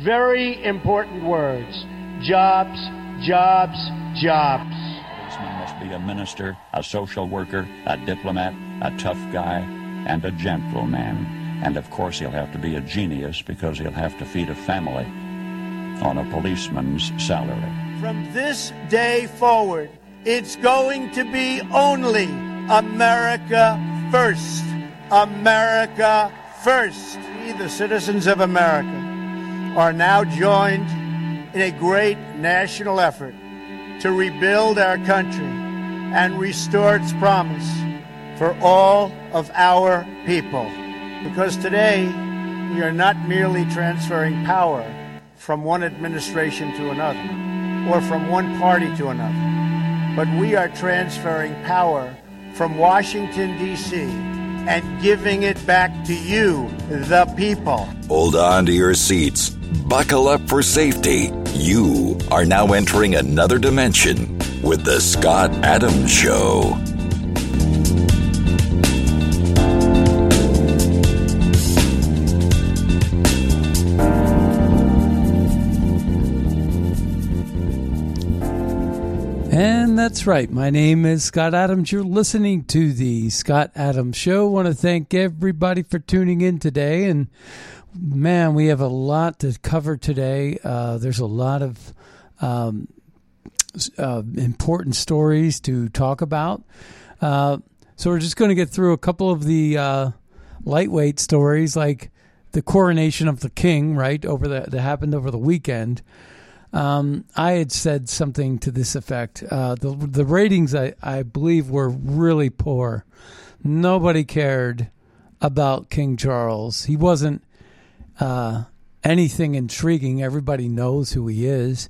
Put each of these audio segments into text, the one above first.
very important words jobs, jobs, jobs. policeman must be a minister, a social worker, a diplomat, a tough guy, and a gentleman. And of course, he'll have to be a genius because he'll have to feed a family on a policeman's salary. From this day forward, it's going to be only America first. America first. We, the citizens of America, are now joined in a great national effort to rebuild our country and restore its promise for all of our people. Because today, we are not merely transferring power from one administration to another or from one party to another, but we are transferring power from Washington, D.C. and giving it back to you, the people. Hold on to your seats. Buckle up for safety. You are now entering another dimension with The Scott Adams Show. That's right. My name is Scott Adams. You're listening to the Scott Adams Show. I want to thank everybody for tuning in today. And man, we have a lot to cover today. Uh, there's a lot of um, uh, important stories to talk about. Uh, so we're just going to get through a couple of the uh, lightweight stories, like the coronation of the king, right over the that happened over the weekend. Um, I had said something to this effect. Uh, the the ratings, I, I believe, were really poor. Nobody cared about King Charles. He wasn't uh, anything intriguing. Everybody knows who he is.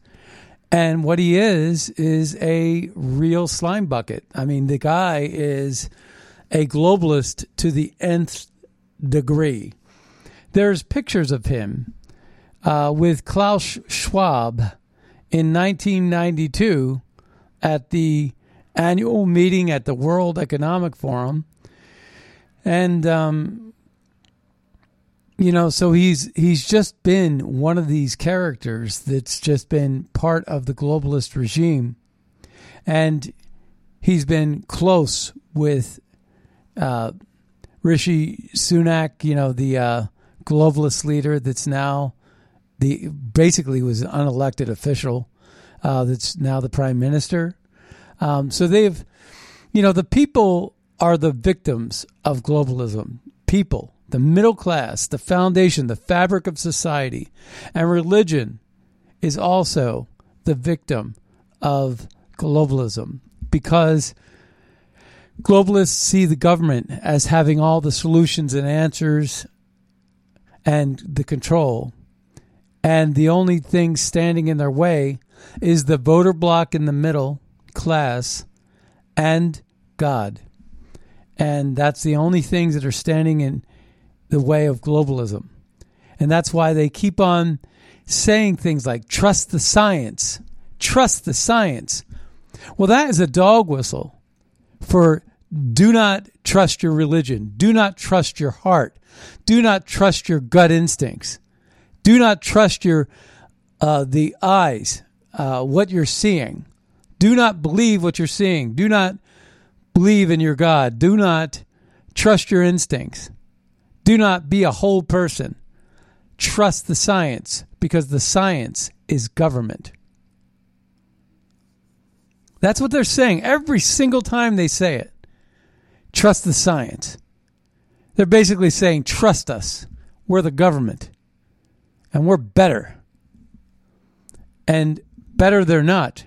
And what he is, is a real slime bucket. I mean, the guy is a globalist to the nth degree. There's pictures of him uh, with Klaus Schwab in 1992 at the annual meeting at the World Economic Forum, and um, you know, so he's he's just been one of these characters that's just been part of the globalist regime, and he's been close with uh, Rishi Sunak, you know, the uh, globalist leader that's now the basically was an unelected official uh, that's now the prime minister. Um, so they've, you know, the people are the victims of globalism. People, the middle class, the foundation, the fabric of society, and religion is also the victim of globalism because globalists see the government as having all the solutions and answers and the control and the only thing standing in their way is the voter block in the middle class and God. And that's the only things that are standing in the way of globalism. And that's why they keep on saying things like trust the science, trust the science. Well, that is a dog whistle for do not trust your religion, do not trust your heart, do not trust your gut instincts. Do not trust your uh, the eyes, uh, what you're seeing. Do not believe what you're seeing. Do not believe in your God. Do not trust your instincts. Do not be a whole person. Trust the science because the science is government. That's what they're saying every single time they say it. Trust the science. They're basically saying, trust us. We're the government and we're better. And better they're not.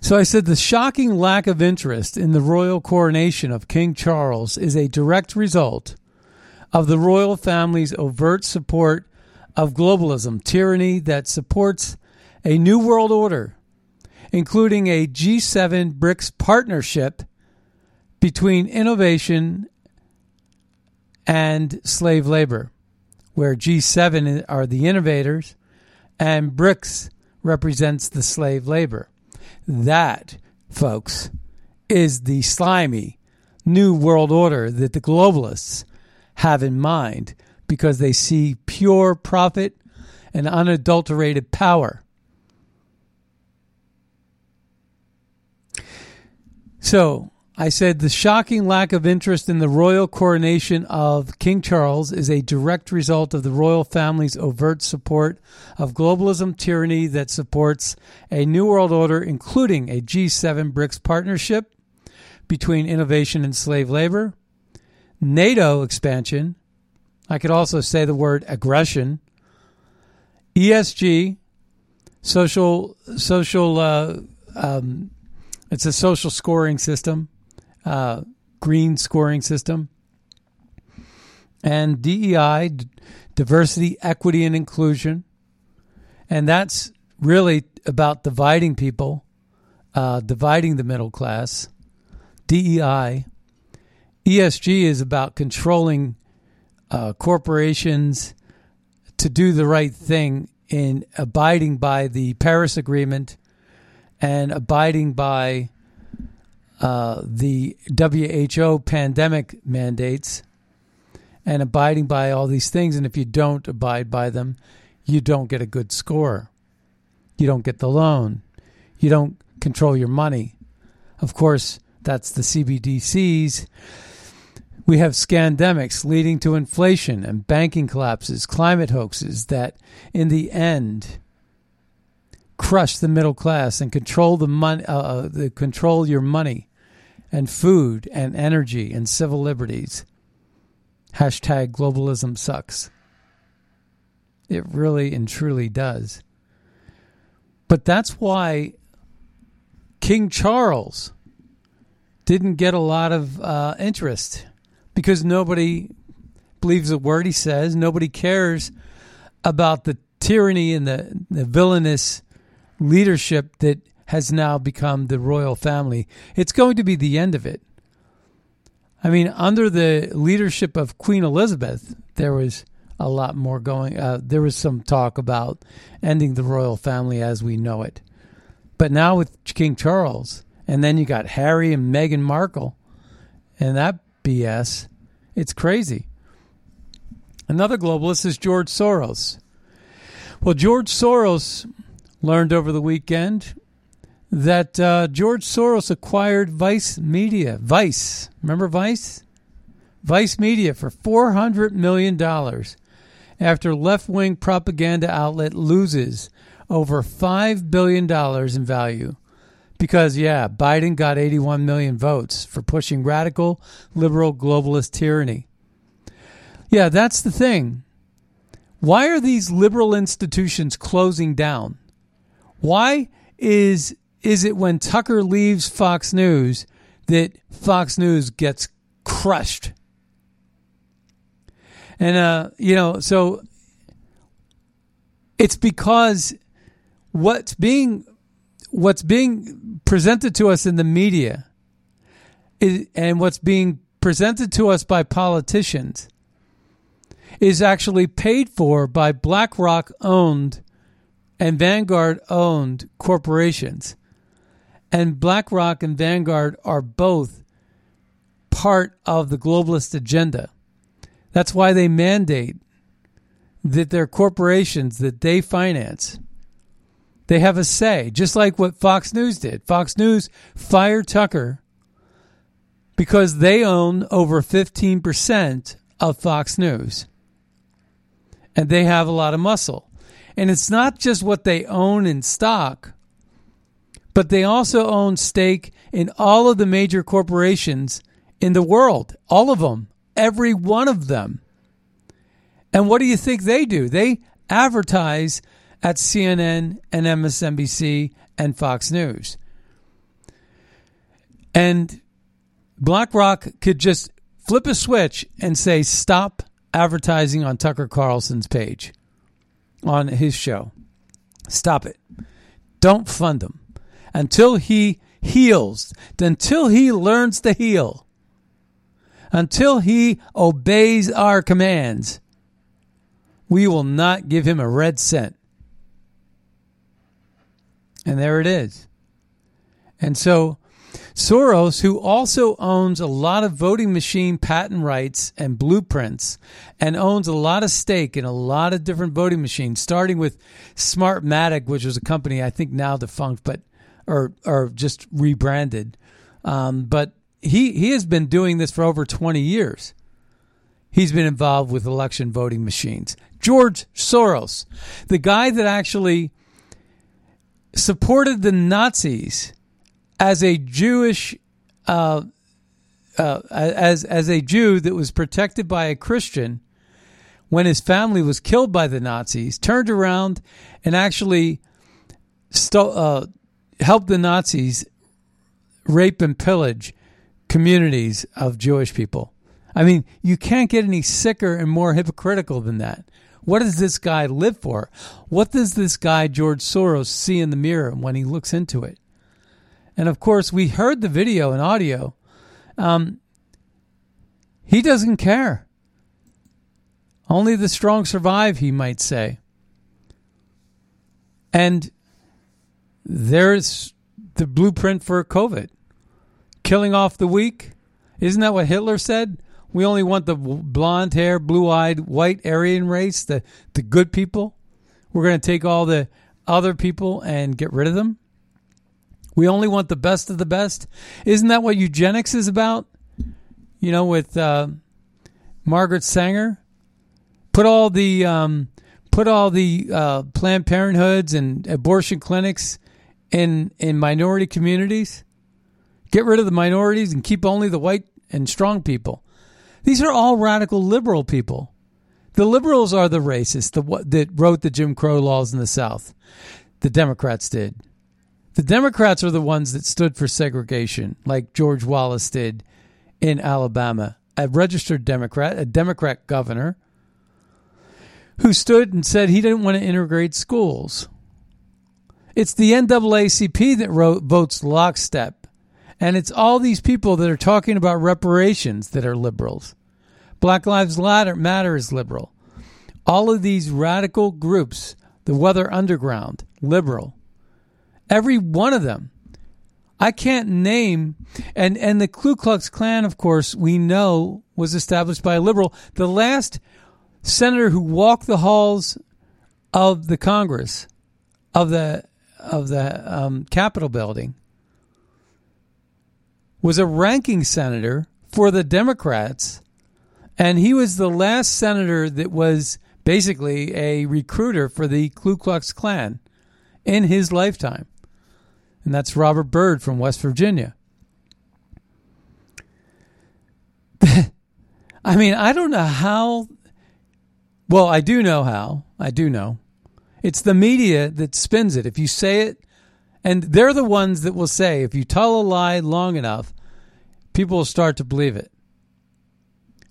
So I said the shocking lack of interest in the royal coronation of King Charles is a direct result of the royal family's overt support of globalism, tyranny that supports a new world order, including a G7 BRICS partnership between innovation and slave labor where G7 are the innovators and BRICS represents the slave labor. That, folks, is the slimy new world order that the globalists have in mind because they see pure profit and unadulterated power. So, I said the shocking lack of interest in the royal coronation of King Charles is a direct result of the royal family's overt support of globalism tyranny that supports a new world order, including a G7 BRICS partnership between innovation and slave labor, NATO expansion. I could also say the word aggression, ESG, social social. Uh, um, it's a social scoring system uh, green scoring system, and DEI, diversity, equity, and inclusion. And that's really about dividing people, uh, dividing the middle class. DEI. ESG is about controlling uh, corporations to do the right thing in abiding by the Paris Agreement and abiding by uh, the WHO pandemic mandates and abiding by all these things. And if you don't abide by them, you don't get a good score. You don't get the loan. You don't control your money. Of course, that's the CBDCs. We have scandemics leading to inflation and banking collapses, climate hoaxes that, in the end, crush the middle class and control the money, uh, uh, the control your money and food and energy and civil liberties. Hashtag globalism sucks. It really and truly does. But that's why King Charles didn't get a lot of uh, interest because nobody believes a word he says. Nobody cares about the tyranny and the, the villainous leadership that has now become the royal family. It's going to be the end of it. I mean, under the leadership of Queen Elizabeth, there was a lot more going. Uh, there was some talk about ending the royal family as we know it. But now with King Charles, and then you got Harry and Meghan Markle, and that BS, it's crazy. Another globalist is George Soros. Well, George Soros learned over the weekend that uh, George Soros acquired Vice Media. Vice, remember Vice? Vice Media for $400 million after left wing propaganda outlet loses over $5 billion in value. Because, yeah, Biden got 81 million votes for pushing radical liberal globalist tyranny. Yeah, that's the thing. Why are these liberal institutions closing down? Why is is it when Tucker leaves Fox News that Fox News gets crushed? And, uh, you know, so it's because what's being what's being presented to us in the media is, and what's being presented to us by politicians is actually paid for by BlackRock owned and Vanguard owned corporations. And BlackRock and Vanguard are both part of the globalist agenda. That's why they mandate that their corporations that they finance they have a say, just like what Fox News did. Fox News fired Tucker because they own over 15% of Fox News. And they have a lot of muscle. And it's not just what they own in stock, but they also own stake in all of the major corporations in the world, all of them, every one of them. And what do you think they do? They advertise at CNN and MSNBC and Fox News. And BlackRock could just flip a switch and say, stop advertising on Tucker Carlson's page, on his show. Stop it. Don't fund him until he heals, until he learns to heal, until he obeys our commands, we will not give him a red cent. And there it is. And so Soros, who also owns a lot of voting machine patent rights and blueprints, and owns a lot of stake in a lot of different voting machines, starting with Smartmatic, which was a company I think now defunct, but or or just rebranded. Um, but he he has been doing this for over twenty years. He's been involved with election voting machines. George Soros, the guy that actually supported the Nazis as a Jewish, uh, uh, as as a Jew that was protected by a Christian when his family was killed by the Nazis, turned around and actually sto- uh, helped the Nazis rape and pillage communities of Jewish people. I mean, you can't get any sicker and more hypocritical than that. What does this guy live for? What does this guy, George Soros, see in the mirror when he looks into it? And of course, we heard the video and audio. Um, he doesn't care. Only the strong survive, he might say. And there's the blueprint for COVID killing off the weak. Isn't that what Hitler said? We only want the blonde hair, blue eyed, white Aryan race, the, the good people. We're going to take all the other people and get rid of them. We only want the best of the best. Isn't that what eugenics is about? You know, with uh, Margaret Sanger, put all the um, put all the uh, Planned Parenthoods and abortion clinics in in minority communities. Get rid of the minorities and keep only the white and strong people. These are all radical liberal people. The liberals are the racists the, that wrote the Jim Crow laws in the South. The Democrats did. The Democrats are the ones that stood for segregation, like George Wallace did in Alabama. A registered Democrat, a Democrat governor, who stood and said he didn't want to integrate schools. It's the NAACP that wrote, votes lockstep and it's all these people that are talking about reparations that are liberals. Black Lives Matter is liberal. All of these radical groups, the Weather Underground, liberal. Every one of them. I can't name and and the Ku Klux Klan, of course, we know was established by a liberal. The last senator who walked the halls of the Congress, of the of the um, Capitol building, was a ranking senator for the Democrats, and he was the last senator that was basically a recruiter for the Ku Klux Klan in his lifetime. And that's Robert Byrd from West Virginia. I mean, I don't know how. Well, I do know how. I do know. It's the media that spins it. If you say it, and they're the ones that will say, if you tell a lie long enough, people will start to believe it.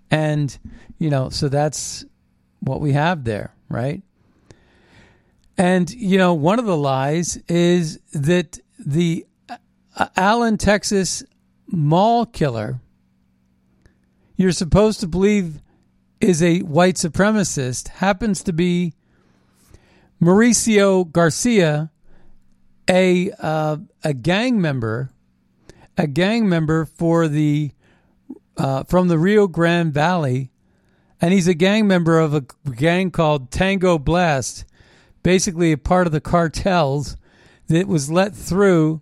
And, you know, so that's what we have there, right? And, you know, one of the lies is that the uh, Allen, Texas mall killer, you're supposed to believe is a white supremacist, happens to be Mauricio Garcia, a uh, a gang member a gang member for the uh, from the Rio Grande Valley, and he's a gang member of a gang called Tango Blast, basically a part of the cartels that was let through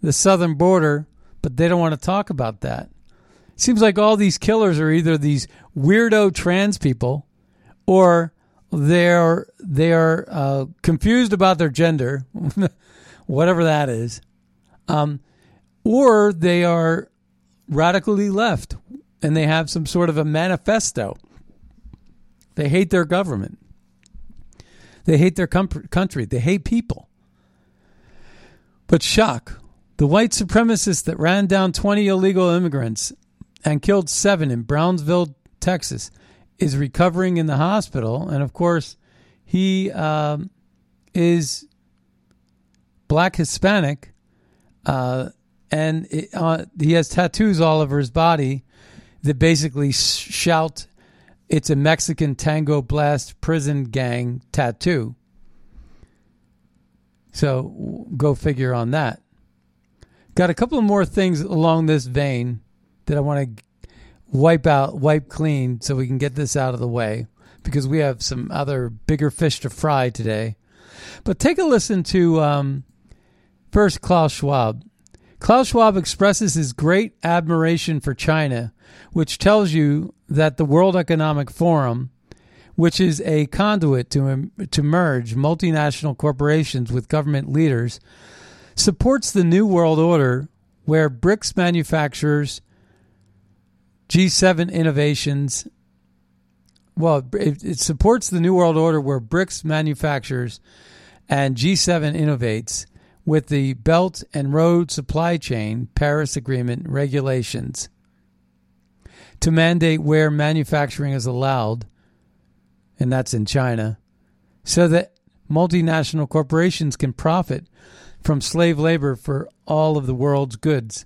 the southern border, but they don't want to talk about that. Seems like all these killers are either these weirdo trans people, or they're they are uh, confused about their gender, whatever that is. Um, or they are radically left and they have some sort of a manifesto. They hate their government. They hate their com- country. They hate people. But shock the white supremacist that ran down 20 illegal immigrants and killed seven in Brownsville, Texas, is recovering in the hospital. And of course, he um, is black Hispanic. Uh, and it, uh, he has tattoos all over his body that basically shout, "It's a Mexican Tango Blast prison gang tattoo." So go figure on that. Got a couple more things along this vein that I want to wipe out, wipe clean, so we can get this out of the way because we have some other bigger fish to fry today. But take a listen to um, first Klaus Schwab. Klaus Schwab expresses his great admiration for China, which tells you that the World Economic Forum, which is a conduit to, to merge multinational corporations with government leaders, supports the New World Order where BRICS manufacturers, G7 innovations, well, it, it supports the New World Order where BRICS manufactures and G7 innovates with the Belt and Road Supply Chain Paris Agreement regulations to mandate where manufacturing is allowed, and that's in China, so that multinational corporations can profit from slave labor for all of the world's goods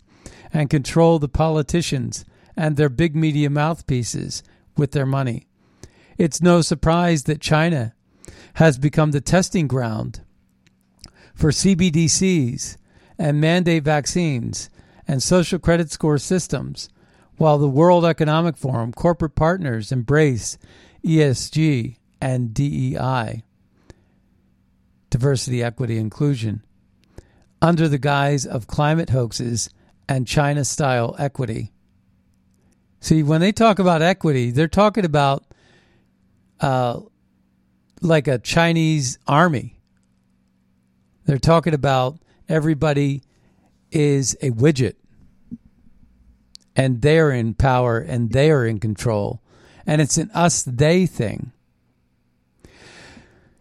and control the politicians and their big media mouthpieces with their money. It's no surprise that China has become the testing ground for CBDCs and mandate vaccines and social credit score systems, while the World Economic Forum corporate partners embrace ESG and DEI, diversity, equity, inclusion, under the guise of climate hoaxes and China style equity. See, when they talk about equity, they're talking about uh, like a Chinese army. They're talking about everybody is a widget and they're in power and they are in control. And it's an us they thing.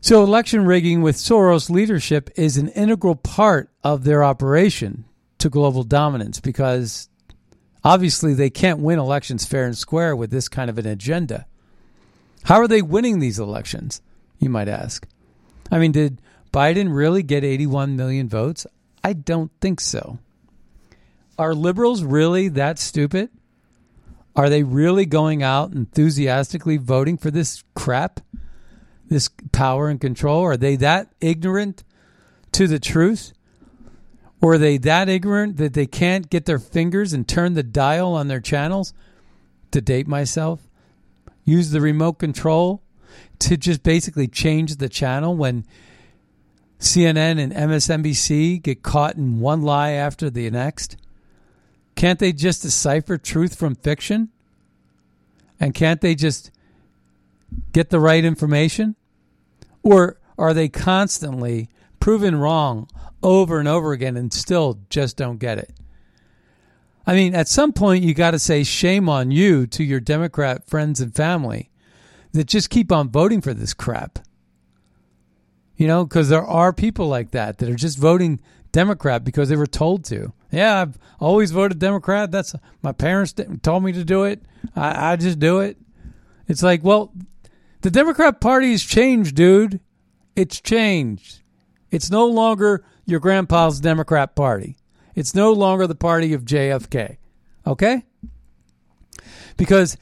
So, election rigging with Soros leadership is an integral part of their operation to global dominance because obviously they can't win elections fair and square with this kind of an agenda. How are they winning these elections, you might ask? I mean, did Biden really get 81 million votes? I don't think so. Are liberals really that stupid? Are they really going out enthusiastically voting for this crap? This power and control? Are they that ignorant to the truth? Or are they that ignorant that they can't get their fingers and turn the dial on their channels? To date myself, use the remote control to just basically change the channel when CNN and MSNBC get caught in one lie after the next? Can't they just decipher truth from fiction? And can't they just get the right information? Or are they constantly proven wrong over and over again and still just don't get it? I mean, at some point, you got to say shame on you to your Democrat friends and family that just keep on voting for this crap. You know, because there are people like that that are just voting Democrat because they were told to. Yeah, I've always voted Democrat. That's my parents told me to do it. I, I just do it. It's like, well, the Democrat Party has changed, dude. It's changed. It's no longer your grandpa's Democrat Party. It's no longer the party of JFK. Okay? Because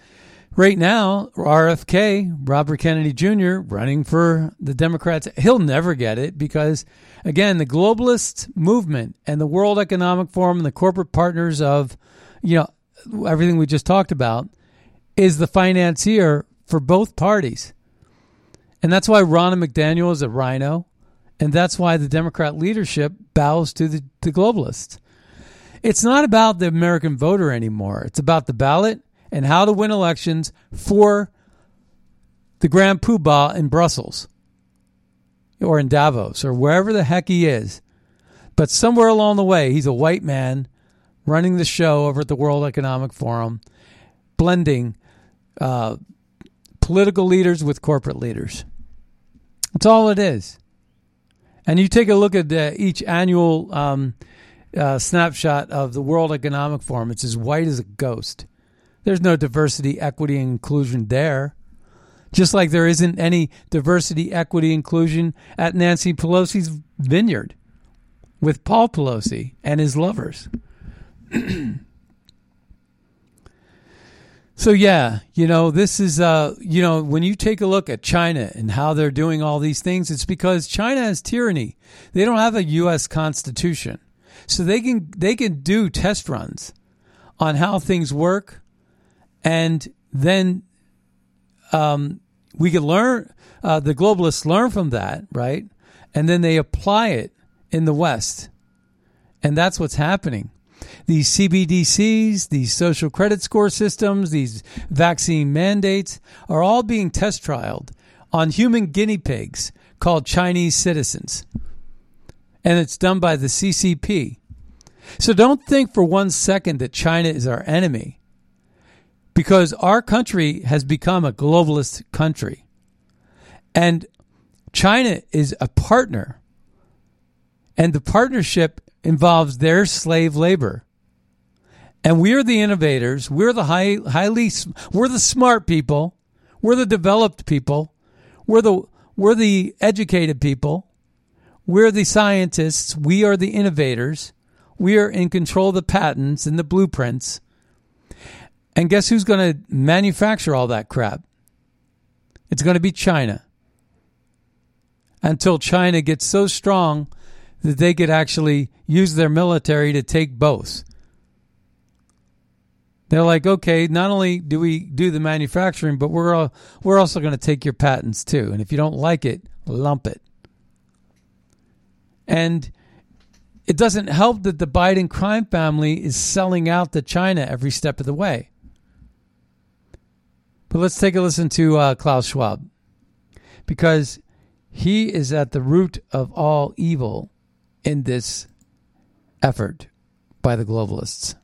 right now, RFK, Robert Kennedy Jr., running for the Democrats, he'll never get it because, again, the globalist movement and the World Economic Forum and the corporate partners of, you know, everything we just talked about is the financier for both parties. And that's why Ronna McDaniel is a RINO. And that's why the Democrat leadership bows to the, the globalists. It's not about the American voter anymore. It's about the ballot and how to win elections for the Grand Poobah in Brussels or in Davos or wherever the heck he is. But somewhere along the way, he's a white man running the show over at the World Economic Forum, blending uh, political leaders with corporate leaders. That's all it is. And you take a look at uh, each annual um, uh, snapshot of the World Economic Forum, it's as white as a ghost. There's no diversity, equity, and inclusion there. Just like there isn't any diversity, equity, inclusion at Nancy Pelosi's vineyard with Paul Pelosi and his lovers. so yeah, you know, this is uh, you know, when you take a look at China and how they're doing all these things, it's because China has tyranny. They don't have a US constitution. so they can they can do test runs on how things work, and then um, we can learn. Uh, the globalists learn from that, right? And then they apply it in the West, and that's what's happening. These CBDCs, these social credit score systems, these vaccine mandates are all being test trialed on human guinea pigs called Chinese citizens. And it's done by the CCP. So don't think for one second that China is our enemy because our country has become a globalist country. And China is a partner. And the partnership involves their slave labor. And we're the innovators. We're the high, highly, we're the smart people. We're the developed people. We're the, we're the educated people. We're the scientists. We are the innovators. We are in control of the patents and the blueprints. And guess who's going to manufacture all that crap? It's going to be China. Until China gets so strong that they could actually use their military to take both. They're like, okay, not only do we do the manufacturing, but we're all, we're also going to take your patents too. And if you don't like it, lump it. And it doesn't help that the Biden crime family is selling out to China every step of the way. But let's take a listen to uh, Klaus Schwab because he is at the root of all evil in this effort by the globalists.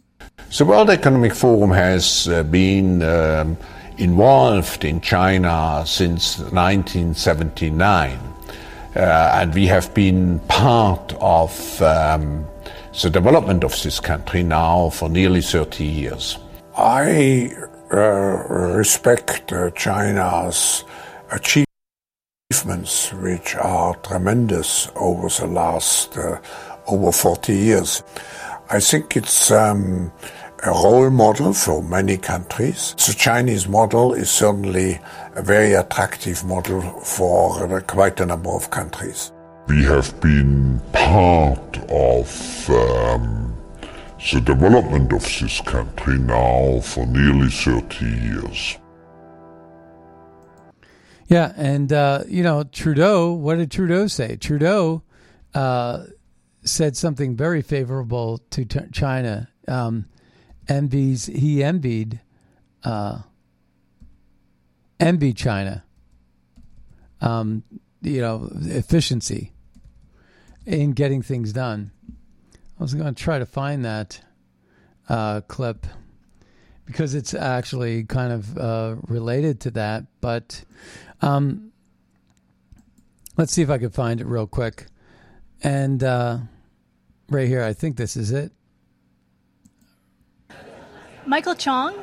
The World Economic Forum has uh, been um, involved in China since 1979, uh, and we have been part of um, the development of this country now for nearly 30 years. I uh, respect uh, China's achievements which are tremendous over the last uh, over 40 years. I think it's um, a role model for many countries. The Chinese model is certainly a very attractive model for uh, quite a number of countries. We have been part of um, the development of this country now for nearly 30 years. Yeah, and uh, you know Trudeau. What did Trudeau say? Trudeau uh, said something very favorable to t- China. Um, envies he envied uh, China. Um, you know efficiency in getting things done. I was going to try to find that uh, clip because it's actually kind of uh, related to that, but um, let's see if I can find it real quick. And uh, right here, I think this is it. Michael Chong.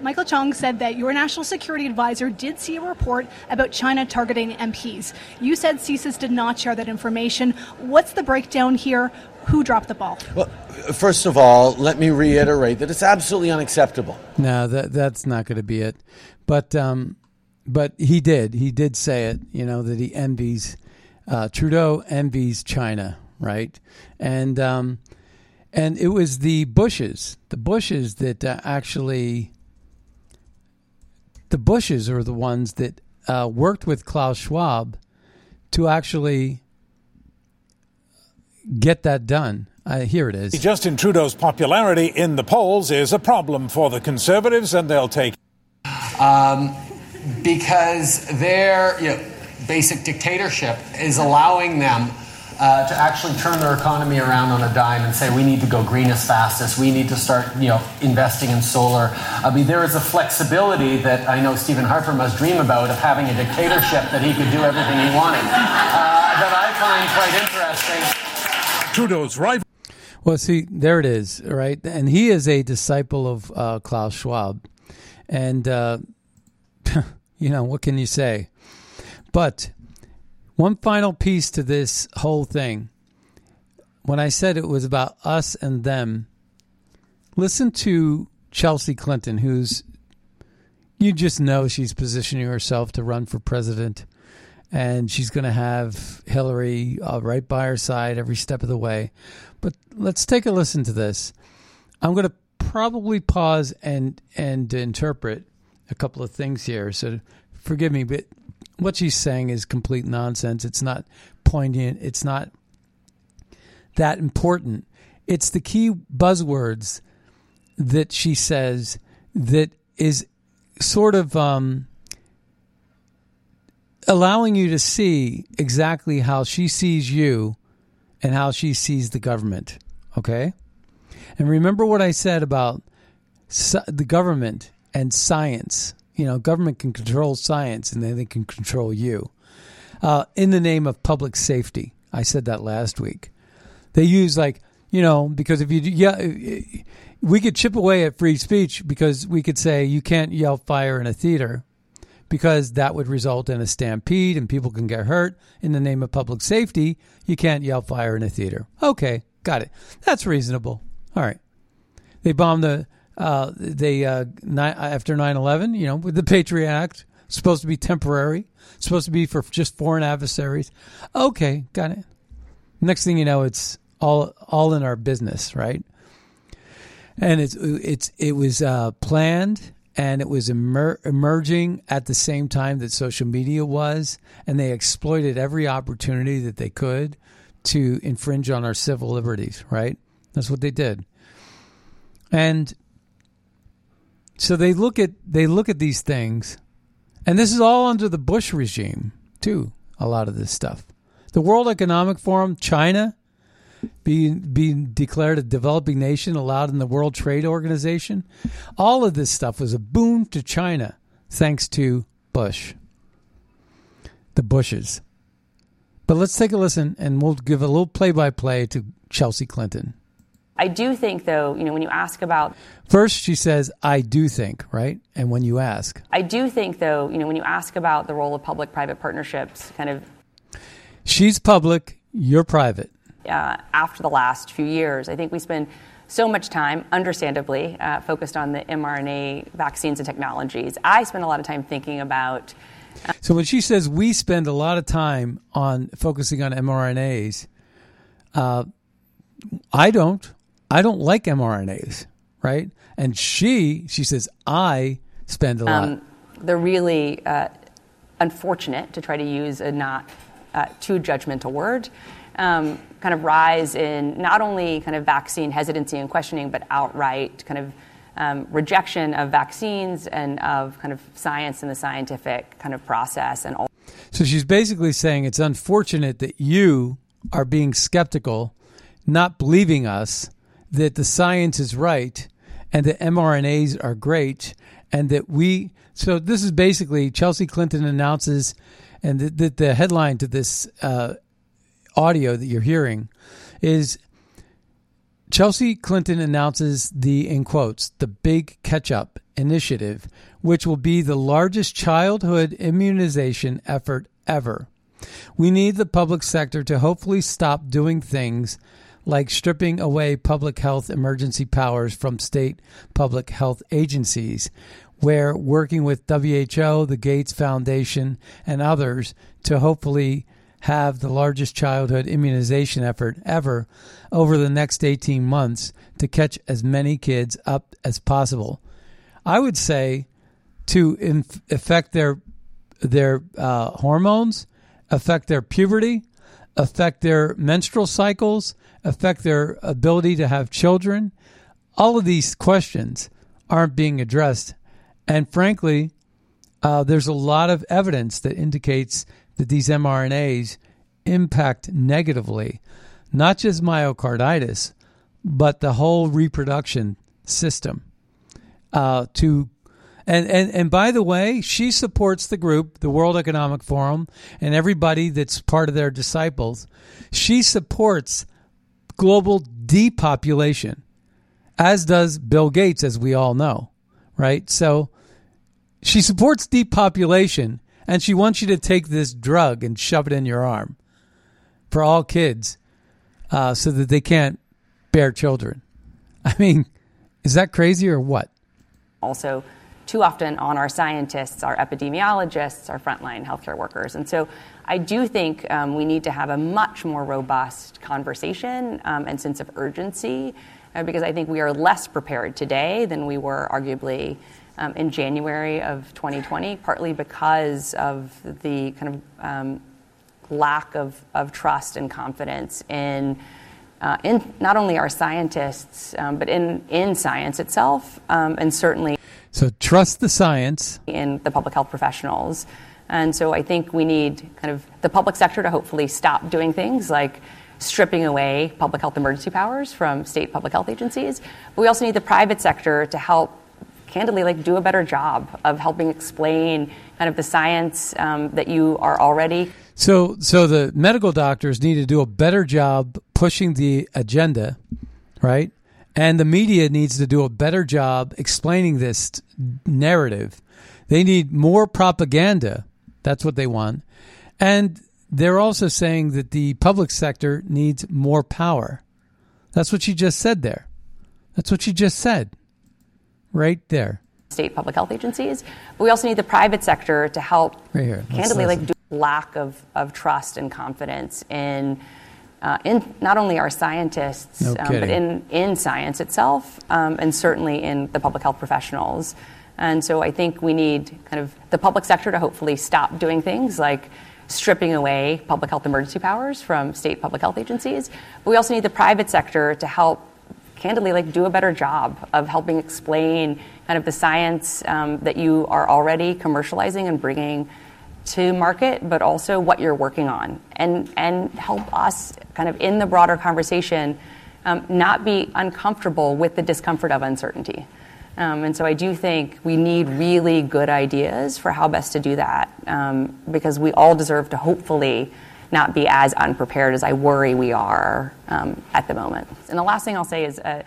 Michael Chong said that your national security advisor did see a report about China targeting MPs. You said CSIS did not share that information. What's the breakdown here? Who dropped the ball? Well, first of all, let me reiterate that it's absolutely unacceptable. No, that that's not going to be it. But um, but he did. He did say it. You know that he envies uh, Trudeau envies China, right? And um, and it was the Bushes, the Bushes that uh, actually the Bushes are the ones that uh, worked with Klaus Schwab to actually get that done. Uh, here it is. Justin Trudeau's popularity in the polls is a problem for the Conservatives, and they'll take. Um, because their you know, basic dictatorship is allowing them uh, to actually turn their economy around on a dime and say we need to go green as fast as we need to start you know investing in solar. I mean there is a flexibility that I know Stephen Harper must dream about of having a dictatorship that he could do everything he wanted. Uh, that I find quite interesting. Trudeau's rival. Well, see, there it is, right? And he is a disciple of uh, Klaus Schwab, and uh, you know, what can you say? But one final piece to this whole thing. When I said it was about us and them, listen to Chelsea Clinton, who's, you just know she's positioning herself to run for president. and she's going to have Hillary uh, right by her side every step of the way. But let's take a listen to this. I'm going to probably pause and and interpret a couple of things here. So forgive me, but what she's saying is complete nonsense. It's not poignant. It's not that important. It's the key buzzwords that she says that is sort of um, allowing you to see exactly how she sees you and how she sees the government. Okay? And remember what I said about the government and science. You know, government can control science and then they can control you. Uh, in the name of public safety. I said that last week. They use like, you know, because if you, yeah, we could chip away at free speech because we could say you can't yell fire in a theater because that would result in a stampede and people can get hurt. In the name of public safety, you can't yell fire in a theater. Okay, got it. That's reasonable. All right. They bombed the uh, they uh, ni- after 9/11, you know, with the Patriot Act, supposed to be temporary, supposed to be for just foreign adversaries. Okay, got it. Next thing you know, it's all all in our business, right? And it's it's it was uh, planned and it was emer- emerging at the same time that social media was, and they exploited every opportunity that they could to infringe on our civil liberties. Right? That's what they did, and so they look at they look at these things, and this is all under the Bush regime too. A lot of this stuff, the World Economic Forum, China being being declared a developing nation allowed in the World Trade Organization. All of this stuff was a boon to China thanks to Bush. The Bushes. But let's take a listen and we'll give a little play by play to Chelsea Clinton. I do think, though, you know, when you ask about. First, she says, I do think, right? And when you ask. I do think, though, you know, when you ask about the role of public private partnerships, kind of. She's public, you're private uh, after the last few years. I think we spend so much time, understandably, uh, focused on the mRNA vaccines and technologies. I spend a lot of time thinking about. Uh, so when she says we spend a lot of time on focusing on mRNAs, uh, I don't. I don't like mRNAs, right? And she, she says, I spend a lot. Um, they're really uh, unfortunate to try to use a not uh, too judgmental word um, kind of rise in not only kind of vaccine hesitancy and questioning, but outright kind of um, rejection of vaccines and of kind of science and the scientific kind of process and all. So she's basically saying it's unfortunate that you are being skeptical, not believing us that the science is right and that mRNAs are great and that we. So this is basically Chelsea Clinton announces, and the, the, the headline to this uh, audio that you're hearing is Chelsea Clinton announces the, in quotes, the Big Catch Up Initiative, which will be the largest childhood immunization effort ever. We need the public sector to hopefully stop doing things like stripping away public health emergency powers from state public health agencies, where working with WHO, the Gates Foundation, and others to hopefully have the largest childhood immunization effort ever over the next 18 months to catch as many kids up as possible. I would say to inf- affect their their uh, hormones, affect their puberty, affect their menstrual cycles, affect their ability to have children. All of these questions aren't being addressed, and frankly, uh, there's a lot of evidence that indicates that these mRNAs impact negatively not just myocarditis, but the whole reproduction system. Uh, to and, and and by the way, she supports the group, the World Economic Forum, and everybody that's part of their disciples. She supports global depopulation, as does Bill Gates, as we all know, right? So she supports depopulation and she wants you to take this drug and shove it in your arm for all kids uh, so that they can't bear children. I mean, is that crazy or what? Also, too often on our scientists, our epidemiologists, our frontline healthcare workers. And so I do think um, we need to have a much more robust conversation um, and sense of urgency uh, because I think we are less prepared today than we were arguably um, in January of 2020, partly because of the kind of um, lack of, of trust and confidence in. Uh, in not only our scientists, um, but in, in science itself, um, and certainly. So trust the science. In the public health professionals. And so I think we need kind of the public sector to hopefully stop doing things like stripping away public health emergency powers from state public health agencies. But we also need the private sector to help candidly like do a better job of helping explain kind of the science um, that you are already. So so the medical doctors need to do a better job pushing the agenda right? And the media needs to do a better job explaining this narrative. They need more propaganda that's what they want and they're also saying that the public sector needs more power that's what she just said there that's what she just said right there. State public health agencies. But we also need the private sector to help right here. candidly like do lack of, of trust and confidence in uh, in not only our scientists, no um, but in, in science itself, um, and certainly in the public health professionals. And so I think we need kind of the public sector to hopefully stop doing things like stripping away public health emergency powers from state public health agencies. But we also need the private sector to help candidly like do a better job of helping explain kind of the science um, that you are already commercializing and bringing to market, but also what you're working on, and and help us kind of in the broader conversation um, not be uncomfortable with the discomfort of uncertainty. Um, and so I do think we need really good ideas for how best to do that, um, because we all deserve to hopefully not be as unprepared as I worry we are um, at the moment. And the last thing I'll say is a,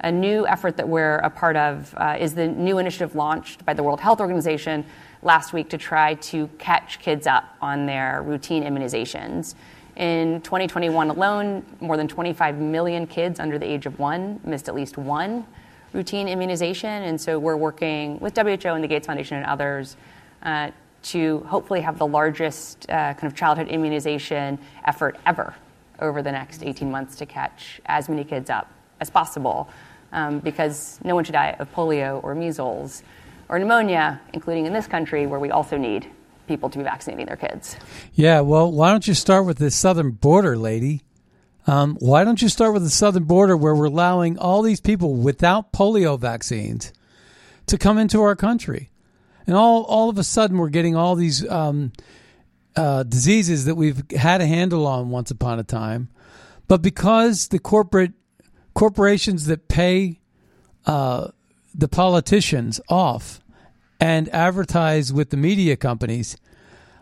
a new effort that we're a part of uh, is the new initiative launched by the World Health Organization last week to try to catch kids up on their routine immunizations. In 2021 alone, more than 25 million kids under the age of one missed at least one routine immunization. And so we're working with WHO and the Gates Foundation and others uh, to hopefully have the largest uh, kind of childhood immunization effort ever over the next 18 months to catch as many kids up as possible um, because no one should die of polio or measles or pneumonia, including in this country where we also need people to be vaccinating their kids. Yeah, well, why don't you start with the southern border, lady? Um, why don't you start with the southern border where we're allowing all these people without polio vaccines to come into our country? and all all of a sudden we're getting all these um, uh, diseases that we've had a handle on once upon a time, but because the corporate corporations that pay uh, the politicians off and advertise with the media companies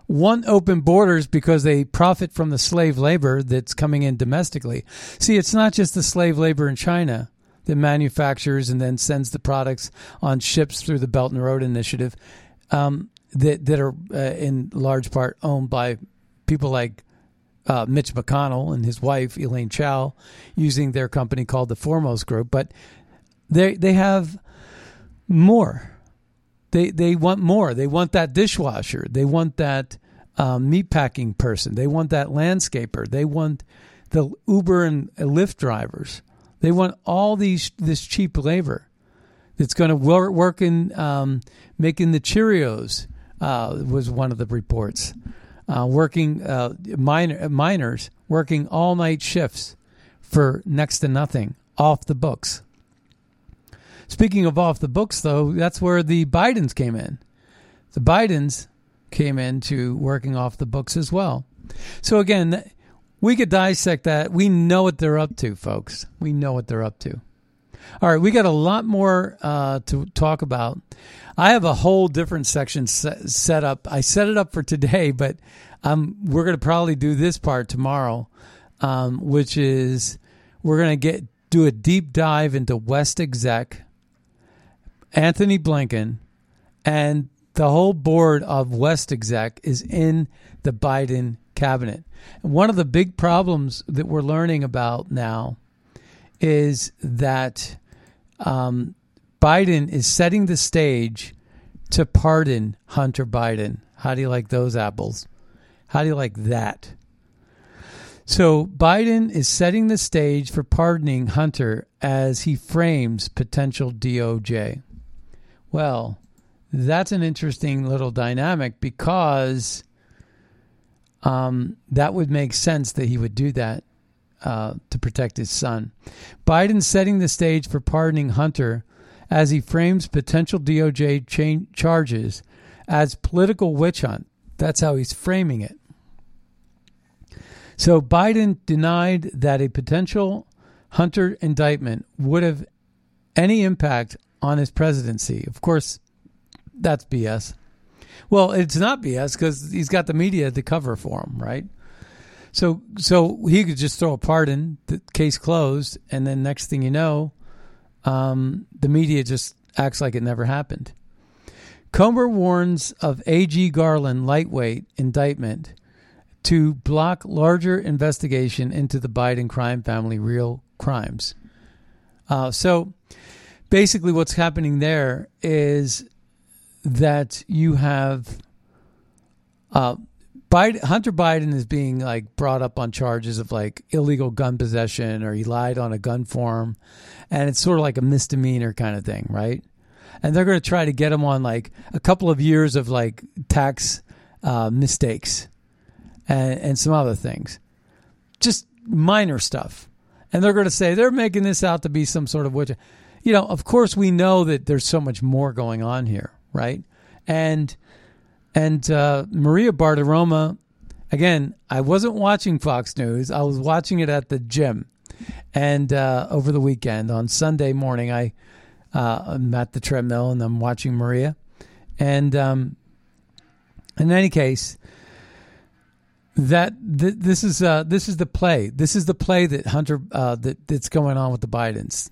want open borders because they profit from the slave labor that's coming in domestically. See, it's not just the slave labor in China that manufactures and then sends the products on ships through the Belt and Road Initiative um, that that are uh, in large part owned by people like uh, Mitch McConnell and his wife Elaine Chao, using their company called the Foremost Group. But they they have more. They they want more. They want that dishwasher. They want that um, meatpacking person. They want that landscaper. They want the Uber and Lyft drivers. They want all these this cheap labor that's going to work, work in um, making the Cheerios. Uh, was one of the reports. Uh, working uh, miner, miners working all night shifts for next to nothing off the books. Speaking of off the books, though, that's where the Bidens came in. The Bidens came into working off the books as well. So again, we could dissect that. We know what they're up to, folks. We know what they're up to. All right, we got a lot more uh, to talk about. I have a whole different section set, up. I set it up for today, but um, we're going to probably do this part tomorrow, um, which is we're going to get do a deep dive into West Exec, Antony Blinken, and the whole board of West Exec is in the Biden cabinet. One of the big problems that we're learning about now is that um, Biden is setting the stage to pardon Hunter Biden. How do you like those apples? How do you like that? So Biden is setting the stage for pardoning Hunter as he frames potential DOJ. Well, that's an interesting little dynamic because um, that would make sense that he would do that uh, to protect his son. Biden setting the stage for pardoning Hunter as he frames potential DOJ cha- charges as political witch hunt. That's how he's framing it. So Biden denied that a potential Hunter indictment would have any impact on his presidency. Of course, that's BS. Well, it's not BS because he's got the media to cover for him, right? So, so he could just throw a pardon, the case closed, and then next thing you know, um, the media just acts like it never happened. Comer warns of A.G. Garland lightweight indictment to block larger investigation into the Biden crime family real crimes. Uh, so basically, what's happening there is that you have uh, Biden, Hunter Biden is being like brought up on charges of like illegal gun possession or he lied on a gun form, and it's sort of like a misdemeanor kind of thing, right? And they're going to try to get him on like a couple of years of like tax uh, mistakes and, and some other things, just minor stuff. And they're going to say they're making this out to be some sort of witch. You know, of course, we know that there's so much more going on here, right? And and uh, Maria Bartiromo, again, I wasn't watching Fox News. I was watching it at the gym, and uh, over the weekend on Sunday morning, I uh, I'm at the treadmill and I'm watching Maria, and um, in any case, that th- this is uh, this is the play. This is the play that Hunter uh, that that's going on with the Bidens,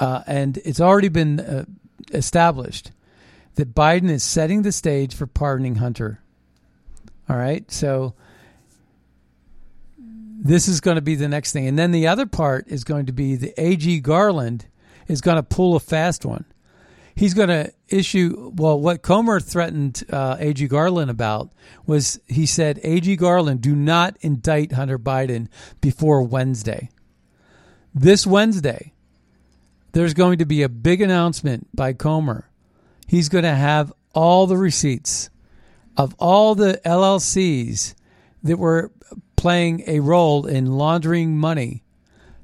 uh, and it's already been uh, established that Biden is setting the stage for pardoning Hunter. All right, so this is going to be the next thing, and then the other part is going to be the A.G. Garland is going to pull a fast one he's going to issue. Well, what Comer threatened uh, A.G. Garland about was he said, A.G. Garland, do not indict Hunter Biden before Wednesday. This Wednesday, there's going to be a big announcement by Comer. He's going to have all the receipts of all the LLCs that were playing a role in laundering money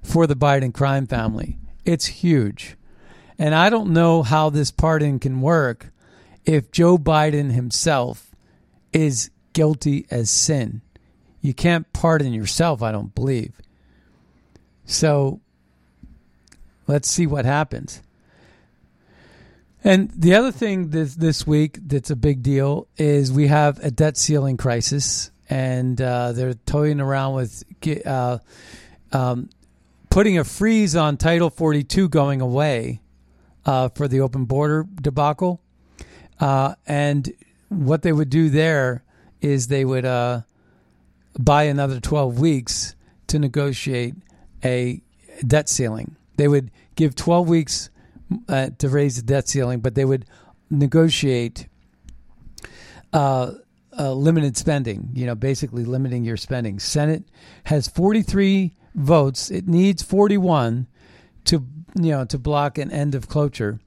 for the Biden crime family. It's huge. And I don't know how this pardon can work if Joe Biden himself is guilty as sin. You can't pardon yourself, I don't believe. So let's see what happens. And the other thing this this week that's a big deal is we have a debt ceiling crisis, and uh, they're toying around with uh, um, putting a freeze on Title 42 going away uh, for the open border debacle. Uh, and what they would do there is they would uh, buy another 12 weeks to negotiate a debt ceiling. They would give 12 weeks uh, to raise the debt ceiling, but they would negotiate uh, uh, limited spending, you know, basically limiting your spending. Senate has 43 votes. It needs 41 to you know to block an end of cloture,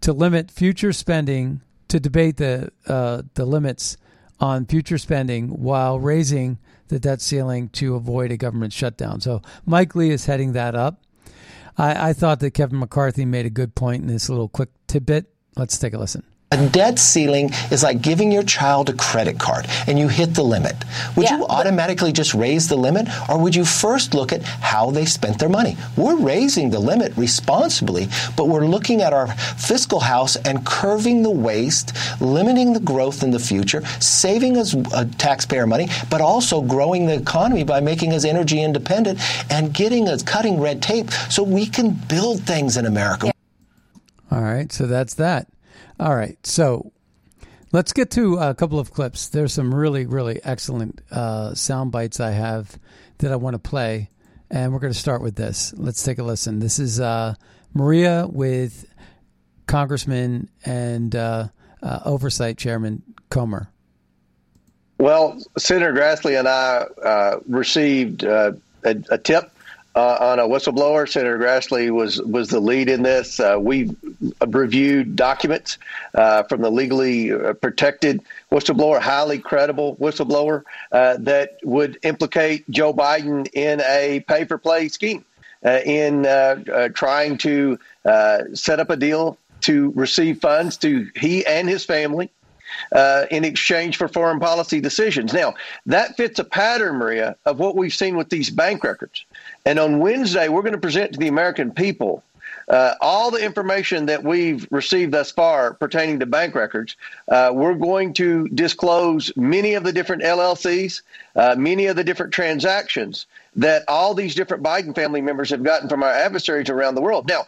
to limit future spending, to debate the uh, the limits on future spending while raising the debt ceiling to avoid a government shutdown. So Mike Lee is heading that up. I, I thought that Kevin McCarthy made a good point in this little quick tidbit. Let's take a listen. A debt ceiling is like giving your child a credit card and you hit the limit. Would yeah, you automatically just raise the limit or would you first look at how they spent their money? We're raising the limit responsibly, but we're looking at our fiscal house and curving the waste, limiting the growth in the future, saving us uh, taxpayer money, but also growing the economy by making us energy independent and getting us cutting red tape so we can build things in America. Yeah. All right, so that's that. All right. So let's get to a couple of clips. There's some really, really excellent uh, sound bites I have that I want to play. And we're going to start with this. Let's take a listen. This is uh, Maria with Congressman and uh, uh Oversight Chairman Comer. Well, Senator Grassley and I uh, received uh, a, a, tip uh, on a whistleblower. Senator Grassley was was the lead in this. Uh, we reviewed documents uh, from the legally uh, protected whistleblower, highly credible whistleblower that would implicate Joe Biden in a pay for play scheme, in trying to set up a deal to receive funds to he and his family uh, in exchange for foreign policy decisions. Now, that fits a pattern, Maria, of what we've seen with these bank records. And on Wednesday, we're going to present to the American people uh, all the information that we've received thus far pertaining to bank records. Uh, we're going to disclose many of the different LLCs, uh, many of the different transactions that all these different Biden family members have gotten from our adversaries around the world. Now,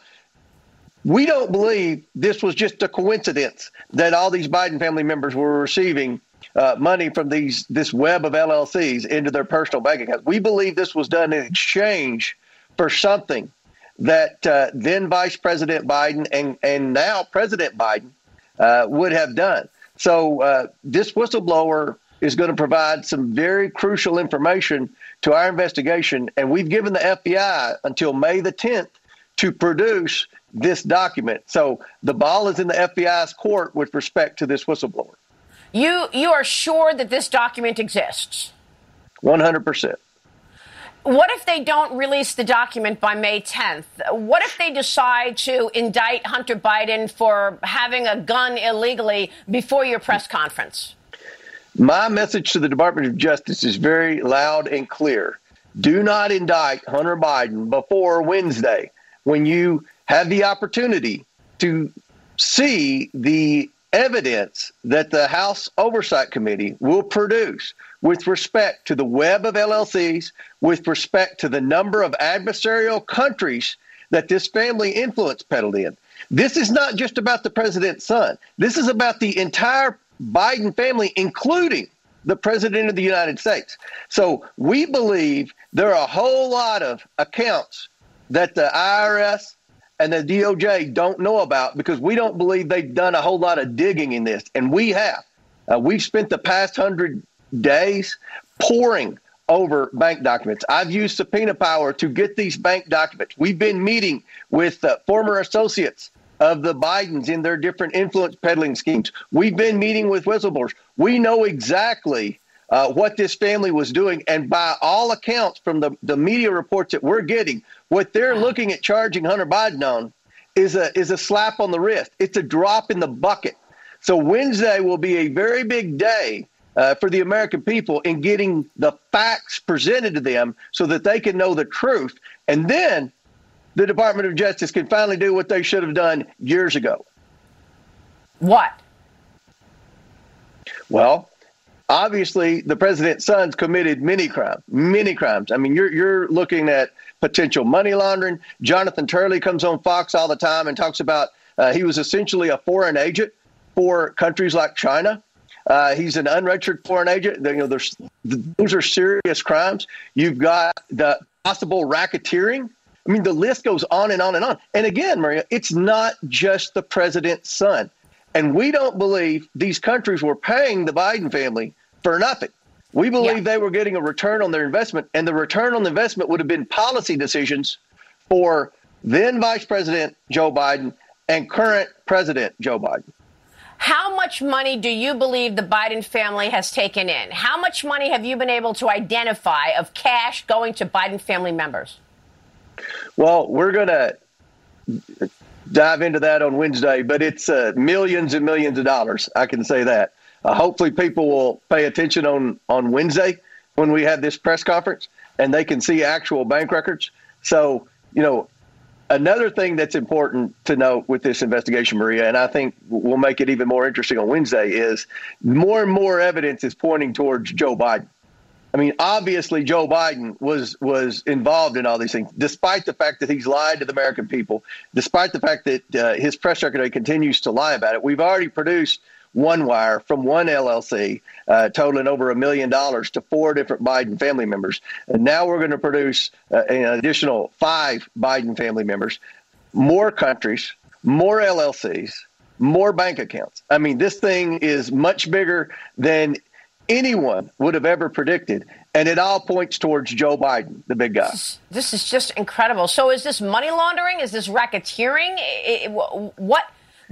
we don't believe this was just a coincidence that all these Biden family members were receiving uh, money from these this web of LLCs into their personal bank accounts. We believe this was done in exchange for something that uh, then Vice President Biden and and now President Biden uh, would have done. So uh, this whistleblower is going to provide some very crucial information to our investigation, and we've given the FBI until May the 10th to produce this document. So the ball is in the FBI's court with respect to this whistleblower. You you are sure that this document exists? 100%. What if they don't release the document by May 10th? What if they decide to indict Hunter Biden for having a gun illegally before your press conference? My message to the Department of Justice is very loud and clear. Do not indict Hunter Biden before Wednesday when you have the opportunity to see the evidence that the House Oversight Committee will produce with respect to the web of LLCs, with respect to the number of adversarial countries that this family influence peddled in. This is not just about the president's son. This is about the entire Biden family, including the president of the United States. So we believe there are a whole lot of accounts that the IRS and the DOJ don't know about because we don't believe they've done a whole lot of digging in this. And we have. Uh, we've spent the past hundred days pouring over bank documents. I've used subpoena power to get these bank documents. We've been meeting with uh, former associates of the Bidens in their different influence peddling schemes. We've been meeting with whistleblowers. We know exactly uh, what this family was doing. And by all accounts, from the, the media reports that we're getting, what they're looking at charging Hunter Biden on is a is a slap on the wrist. It's a drop in the bucket. So Wednesday will be a very big day uh, for the American people in getting the facts presented to them so that they can know the truth, and then the Department of Justice can finally do what they should have done years ago. What? Well, obviously, the president's sons committed many crimes, many crimes. I mean, you're you're looking at potential money laundering. Jonathan Turley comes on Fox all the time and talks about uh, he was essentially a foreign agent for countries like China. Uh, he's an unregistered foreign agent. You know, there's, those are serious crimes. You've got the possible racketeering. I mean, the list goes on and on and on. And again, Maria, it's not just the president's son. And we don't believe these countries were paying the Biden family for nothing. We believe yeah. they were getting a return on their investment, and the return on the investment would have been policy decisions for then Vice President Joe Biden and current President Joe Biden. How much money do you believe the Biden family has taken in? How much money have you been able to identify of cash going to Biden family members? Well, we're going to dive into that on Wednesday, but it's uh, millions and millions of dollars. I can say that. Uh, hopefully, people will pay attention on on Wednesday when we have this press conference, and they can see actual bank records. So, you know, another thing that's important to note with this investigation, Maria, and I think will make it even more interesting on Wednesday, is more and more evidence is pointing towards Joe Biden. I mean, obviously, Joe Biden was was involved in all these things, despite the fact that he's lied to the American people, despite the fact that uh, his press secretary continues to lie about it. We've already produced one wire from one LLC, uh, totaling over a million dollars to four different Biden family members. And now we're going to produce uh, an additional five Biden family members, more countries, more LLCs, more bank accounts. I mean, this thing is much bigger than anyone would have ever predicted. And it all points towards Joe Biden, the big guy. This, this is just incredible. So, is this money laundering? Is this racketeering? It, what?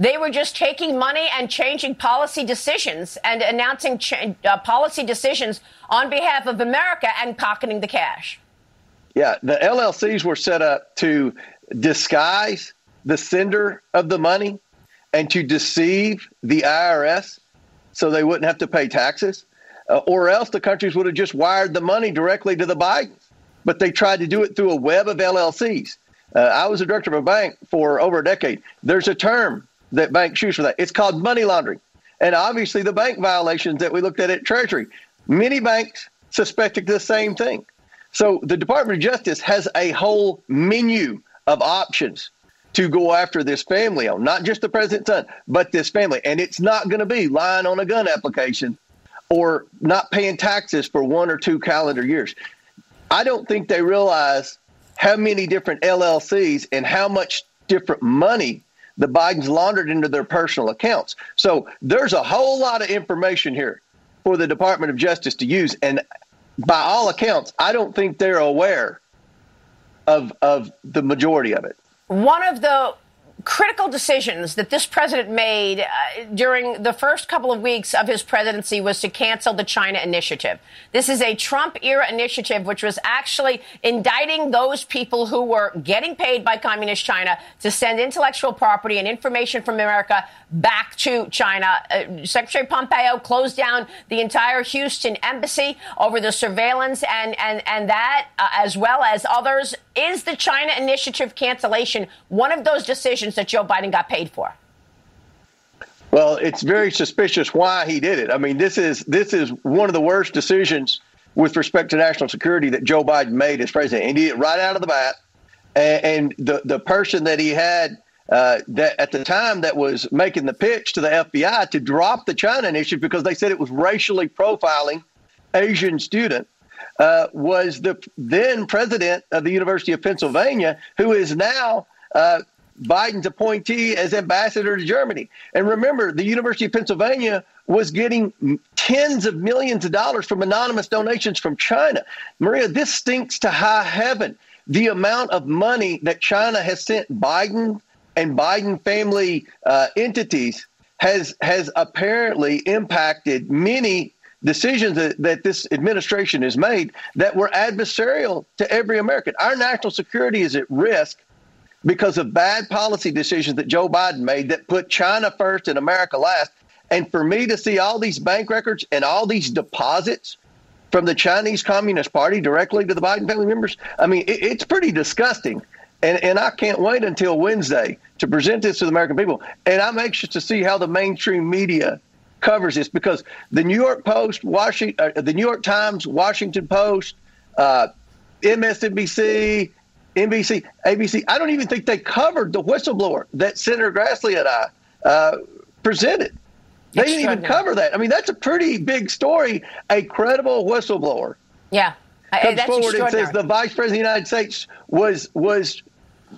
They were just taking money and changing policy decisions and announcing uh, policy decisions on behalf of America and pocketing the cash. Yeah, the LLCs were set up to disguise the sender of the money and to deceive the IRS so they wouldn't have to pay taxes. Uh, or else the countries would have just wired the money directly to the Bidens. But they tried to do it through a web of LLCs. Uh, I was a director of a bank for over a decade. There's a term that banks use for that. It's called money laundering. And obviously, the bank violations that we looked at at Treasury, many banks suspected the same thing. So the Department of Justice has a whole menu of options to go after this family on, not just the president's son, but this family. And it's not going to be lying on a gun application or not paying taxes for one or two calendar years. I don't think they realize how many different LLCs and how much different money the Bidens laundered into their personal accounts. So there's a whole lot of information here for the Department of Justice to use. And by all accounts, I don't think they're aware of, of the majority of it. One of the critical decisions that this president made uh, during the first couple of weeks of his presidency was to cancel the China initiative. This is a Trump era initiative, which was actually indicting those people who were getting paid by communist China to send intellectual property and information from America back to China. Uh, Secretary Pompeo closed down the entire Houston embassy over the surveillance and, and, and that, uh, as well as others. Is the China initiative cancellation one of those decisions that Joe Biden got paid for? Well, it's very suspicious why he did it. I mean, this is this is one of the worst decisions with respect to national security that Joe Biden made as president. And he did it right out of the bat. And, the the person that he had uh, that at the time that was making the pitch to the FBI to drop the China initiative because they said it was racially profiling Asian student uh, was the then president of the University of Pennsylvania, who is now uh, Biden's appointee as ambassador to Germany. And remember, the University of Pennsylvania was getting tens of millions of dollars from anonymous donations from China. Maria, this stinks to high heaven. The amount of money that China has sent Biden and Biden family uh, entities has has apparently impacted many decisions that, that this administration has made that were adversarial to every American. Our national security is at risk because of bad policy decisions that Joe Biden made that put China first and America last. And for me to see all these bank records and all these deposits from the Chinese Communist Party directly to the Biden family members, I mean, it, it's pretty disgusting. And, and I can't wait until Wednesday to present this to the American people. And I'm anxious to see how the mainstream media covers this because the New York Post, Washington, uh, the New York Times, Washington Post, uh, MSNBC, NBC, ABC. I don't even think they covered the whistleblower that Senator Grassley and I uh, presented. They didn't even cover that. I mean, that's a pretty big story. A credible whistleblower. Yeah. Comes forward and says the vice president of the United States was was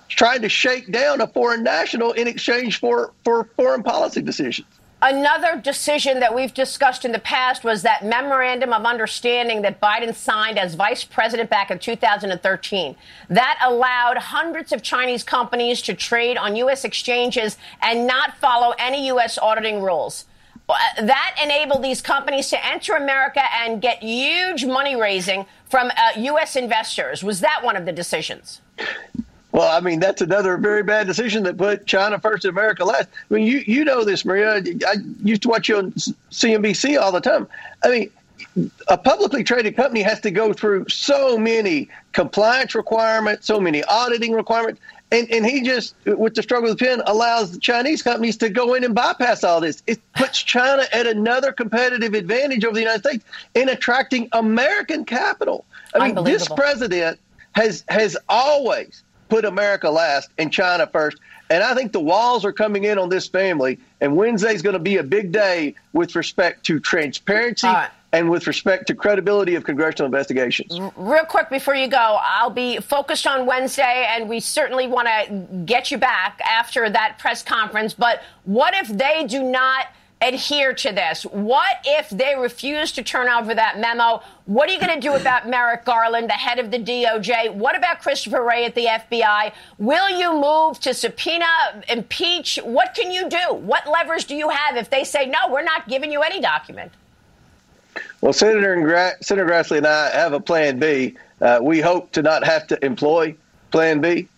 trying to shake down a foreign national in exchange for, for foreign policy decisions. Another decision that we've discussed in the past was that memorandum of understanding that Biden signed as vice president back in 2013. That allowed hundreds of Chinese companies to trade on U.S. exchanges and not follow any U.S. auditing rules. Uh, that enabled these companies to enter America and get huge money raising from uh, U.S. investors. Was that one of the decisions? Well, I mean, that's another very bad decision that put China first and America last. I mean, you, you know this, Maria. I used to watch you on CNBC all the time. I mean, a publicly traded company has to go through so many compliance requirements, so many auditing requirements. And, and he just, with the struggle with the pen, allows the Chinese companies to go in and bypass all this. It puts China at another competitive advantage over the United States in attracting American capital. I mean, this president has has always put America last and China first. And I think the walls are coming in on this family. And Wednesday is going to be a big day with respect to transparency right. and with respect to credibility of congressional investigations. Real quick before you go, I'll be focused on Wednesday, and we certainly want to get you back after that press conference. But what if they do not adhere to this? What if they refuse to turn over that memo? What are you going to do about Merrick Garland, the head of the DOJ? What about Christopher Wray at the FBI? Will you move to subpoena, impeach? What can you do? What levers do you have if they say, no, we're not giving you any document? Well, Senator, Gra- Senator Grassley and I have a plan B. Uh, we hope to not have to employ plan B,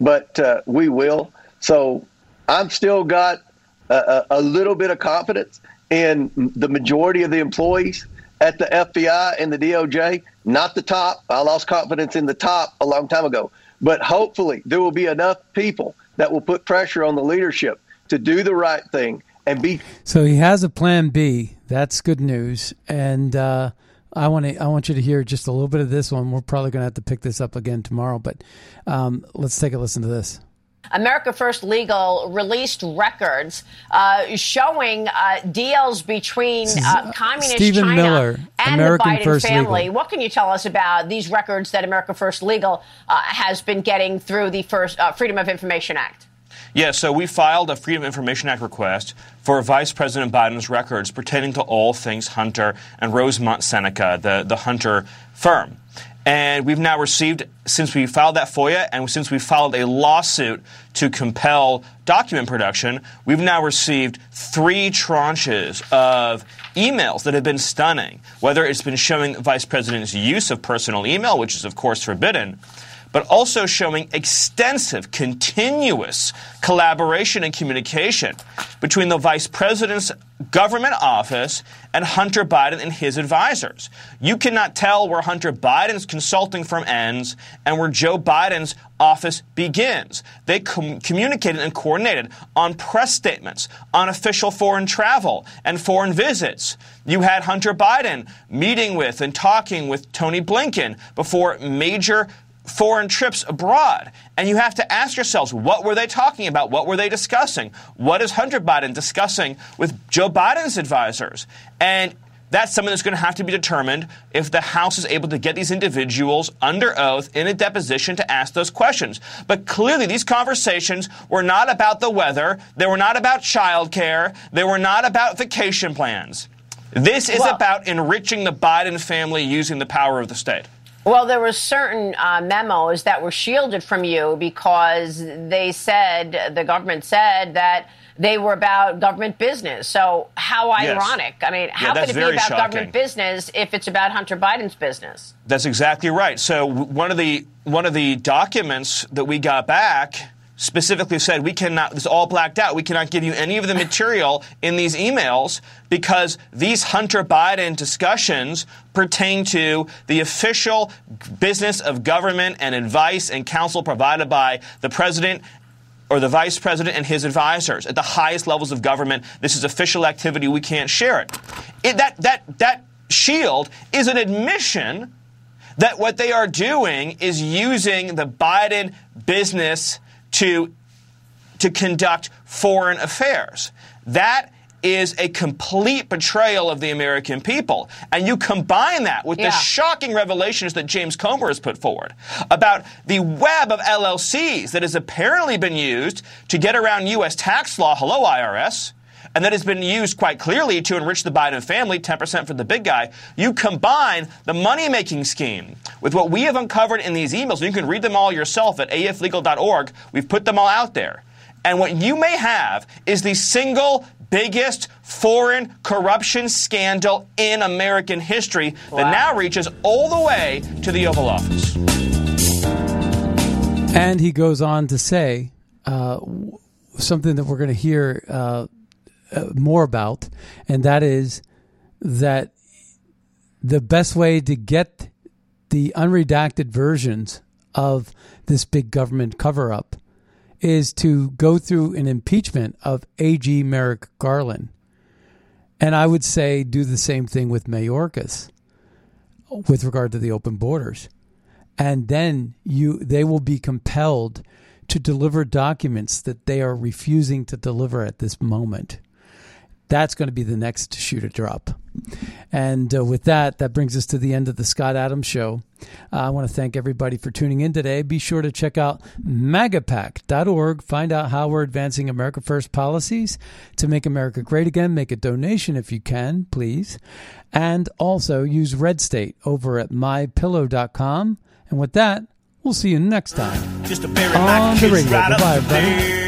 but uh, we will. So I'm still got a, a, little bit of confidence in the majority of the employees at the FBI and the DOJ. Not the top. I lost confidence in the top a long time ago. But hopefully, there will be enough people that will put pressure on the leadership to do the right thing and be. So he has a plan B. That's good news. And uh, I want to. I want you to hear just a little bit of this one. We're probably going to have to pick this up again tomorrow. But um, let's take a listen to this. America First Legal released records uh, showing uh, deals between uh, communist Stephen China Miller, and American the Biden First family. Legal. What can you tell us about these records that America First Legal uh, has been getting through the first uh, Freedom of Information Act? Yeah, so we filed a Freedom of Information Act request for Vice President Biden's records pertaining to all things Hunter and Rosemont Seneca, the, the Hunter firm. And we've now received, since we filed that FOIA and since we filed a lawsuit to compel document production, we've now received three tranches of emails that have been stunning. Whether it's been showing the Vice President's use of personal email, which is, of course, forbidden, but also showing extensive, continuous collaboration and communication between the vice president's government office and Hunter Biden and his advisors. You cannot tell where Hunter Biden's consulting firm ends and where Joe Biden's office begins. They com- communicated and coordinated on press statements, on official foreign travel and foreign visits. You had Hunter Biden meeting with and talking with Tony Blinken before major foreign trips abroad. And you have to ask yourselves, what were they talking about? What were they discussing? What is Hunter Biden discussing with Joe Biden's advisors? And that's something that's going to have to be determined if the House is able to get these individuals under oath in a deposition to ask those questions. But clearly, these conversations were not about the weather. They were not about childcare. They were not about vacation plans. This is Well- about enriching the Biden family using the power of the state. Well, there were certain uh, memos that were shielded from you because they said, the government said that they were about government business. So, how Yes. ironic. I mean, how that's could it be about shocking. government business if it's about Hunter Biden's business? That's exactly right. So one of the one of the documents that we got back specifically said we cannot this is all blacked out. We cannot give you any of the material in these emails because these Hunter Biden discussions pertain to the official business of government and advice and counsel provided by the president or the vice president and his advisors at the highest levels of government. This is official activity. We can't share it. it that that that shield is an admission that what they are doing is using the Biden business to to conduct foreign affairs. That is a complete betrayal of the American people. And you combine that with the shocking revelations that James Comer has put forward about the web of LLCs that has apparently been used to get around U.S. tax law. Hello, IRS. And that has been used quite clearly to enrich the Biden family, 10% for the big guy. You combine the money making scheme with what we have uncovered in these emails. and You can read them all yourself at aflegal.org. We've put them all out there. And what you may have is the single biggest foreign corruption scandal in American history that now reaches all the way to the Oval Office. And he goes on to say uh, something that we're going to hear uh, uh, more about, and that is that the best way to get the unredacted versions of this big government cover up is to go through an impeachment of AG Merrick Garland. And I would say do the same thing with Mayorkas with regard to the open borders. And then you they will be compelled to deliver documents that they are refusing to deliver at this moment. That's going to be the next shoe to drop. And uh, with that, that brings us to the end of the Scott Adams Show. Uh, I want to thank everybody for tuning in today. Be sure to check out magapack.org. Find out how we're advancing America First policies to make America great again. Make a donation if you can, please. And also use Red State over at mypillow.com. And with that, we'll see you next time Just on the radio. right there.